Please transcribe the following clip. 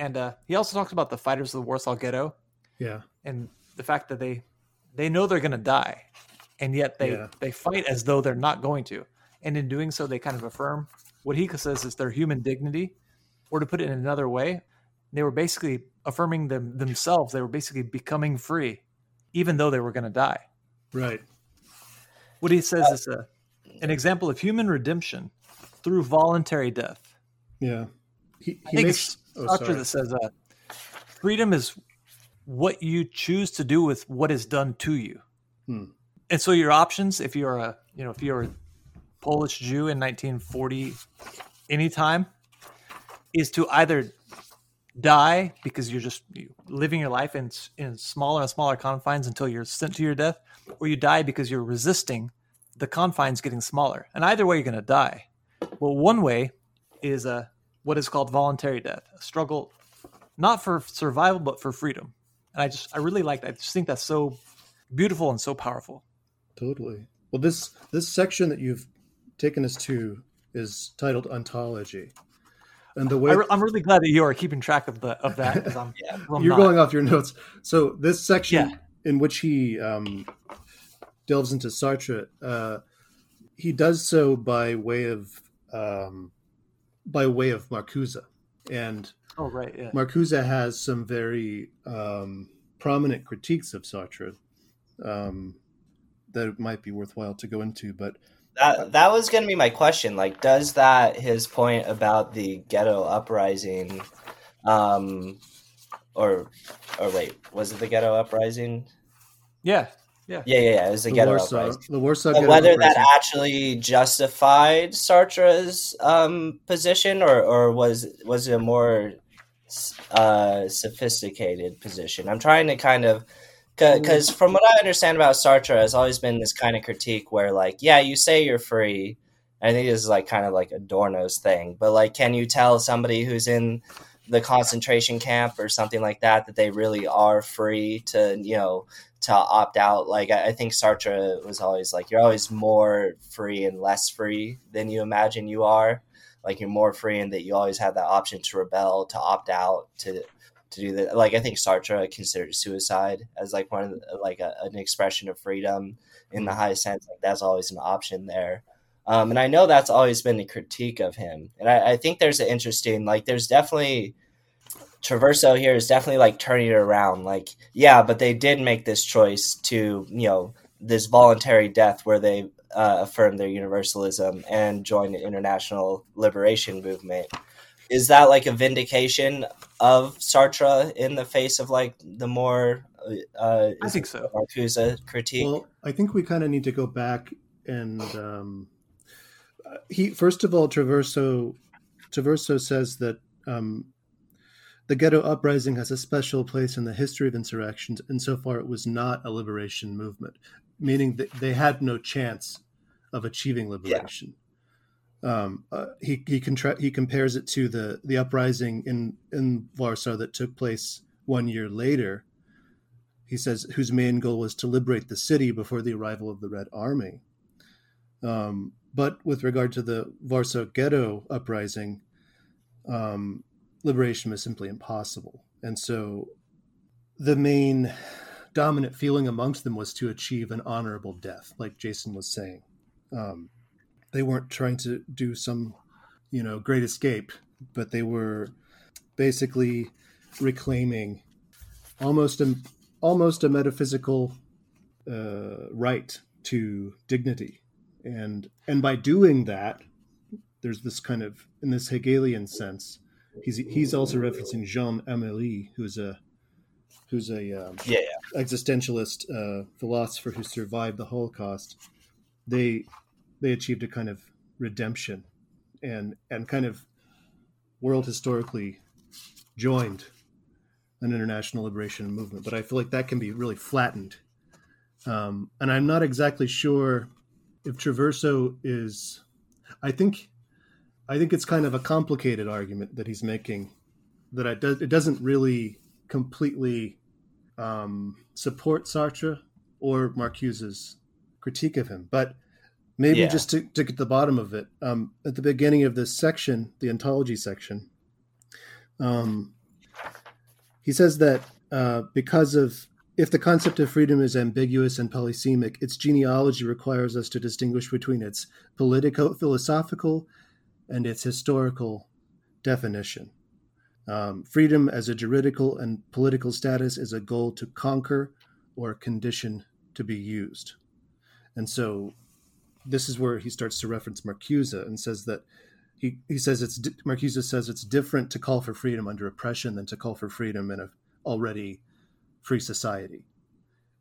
and uh, he also talks about the fighters of the Warsaw Ghetto Yeah. and the fact that they they know they're going to die, and yet they Yeah. they fight as though they're not going to, and in doing so, they kind of affirm what he says is their human dignity, or to put it in another way, they were basically affirming them themselves. They were basically becoming free, even though they were going to die. Right. What he says is a, an example of human redemption through voluntary death. Yeah. He, he makes. Oh, sorry. that says uh, freedom is what you choose to do with what is done to you. Hmm. And so your options, if you're a you know if you're a Polish Jew in 1940, anytime, is to either die because you're just living your life in in smaller and smaller confines until you're sent to your death, or you die because you're resisting the confines getting smaller. And either way, you're going to die. Well, one way is a what is called voluntary death, a struggle not for survival but for freedom. And I just I really like that. I just think that's so beautiful and so powerful. Totally. Well, this this section that you've taken us to is titled ontology, and the way I, am really glad that you are keeping track of the of that I'm, Yeah. I'm you're not. going off your notes. So this section Yeah. in which he um, delves into Sartre, uh, he does so by way of um, by way of Marcuse, and Oh right, yeah. Marcuse has some very um, prominent critiques of Sartre um, that it might be worthwhile to go into. But That that was going to be my question. Like, does that his point about the ghetto uprising, um, or or wait, was it the ghetto uprising? Yeah, Yeah, yeah, yeah. It was a the ghetto Warsaw, uprising. the Warsaw But whether that Uprising- actually justified Sartre's um, position, or or was was it a more uh, sophisticated position? I'm trying to kind of because from what I understand about Sartre, has always been this kind of critique where like, yeah, you say you're free. I think this is like kind of like Adorno's thing, but like, can you tell somebody who's in the concentration camp or something like that that they really are free to you know to opt out. Like I, I think Sartre was always like, you're always more free and less free than you imagine you are. Like you're more free in that you always have that option to rebel, to opt out, to to do that. Like I think Sartre considered suicide as like one of the, like a, an expression of freedom in the mm-hmm. highest sense. Like that's always an option there. Um, and I know that's always been the critique of him. And I, I think there's an interesting, like, there's definitely Traverso here is definitely like turning it around. Like, yeah, but they did make this choice to, you know, this voluntary death where they uh, affirm their universalism and joined the international liberation movement. Is that like a vindication of Sartre in the face of like the more uh, I think so. Marcuse critique? Well, I think we kind of need to go back and um, uh, he first of all Traverso Traverso says that um, the ghetto uprising has a special place in the history of insurrections insofar it was not a liberation movement, meaning that they had no chance of achieving liberation. Um, uh, he he, contra- he compares it to the the uprising in in Warsaw that took place one year later. He says whose main goal was to liberate the city before the arrival of the Red Army. Um, but with regard to the Warsaw Ghetto uprising, um, liberation was simply impossible, and so the main dominant feeling amongst them was to achieve an honorable death, like Jason was saying. Um, they weren't trying to do some, you know, great escape, but they were basically reclaiming almost a almost a metaphysical uh, right to dignity, and and by doing that, there's this kind of in this Hegelian sense. He's he's also referencing Jean Améry, who's a who's a um, yeah, existentialist uh, philosopher who survived the Holocaust. They they achieved a kind of redemption, and and kind of world historically joined an international liberation movement. But I feel like that can be really flattened, um, and I'm not exactly sure if Traverso is. I think I think it's kind of a complicated argument that he's making. That it, does, it doesn't really completely um, support Sartre or Marcuse's critique of him. But maybe Yeah. just to, to get to the bottom of it, um, at the beginning of this section, the ontology section, um, he says that uh, because of if the concept of freedom is ambiguous and polysemic, its genealogy requires us to distinguish between its politico philosophical and its historical definition. Um, freedom as a juridical and political status is a goal to conquer or a condition to be used. And so this is where he starts to reference Marcuse and says that he, he says it's Marcuse says it's different to call for freedom under oppression than to call for freedom in a already free society.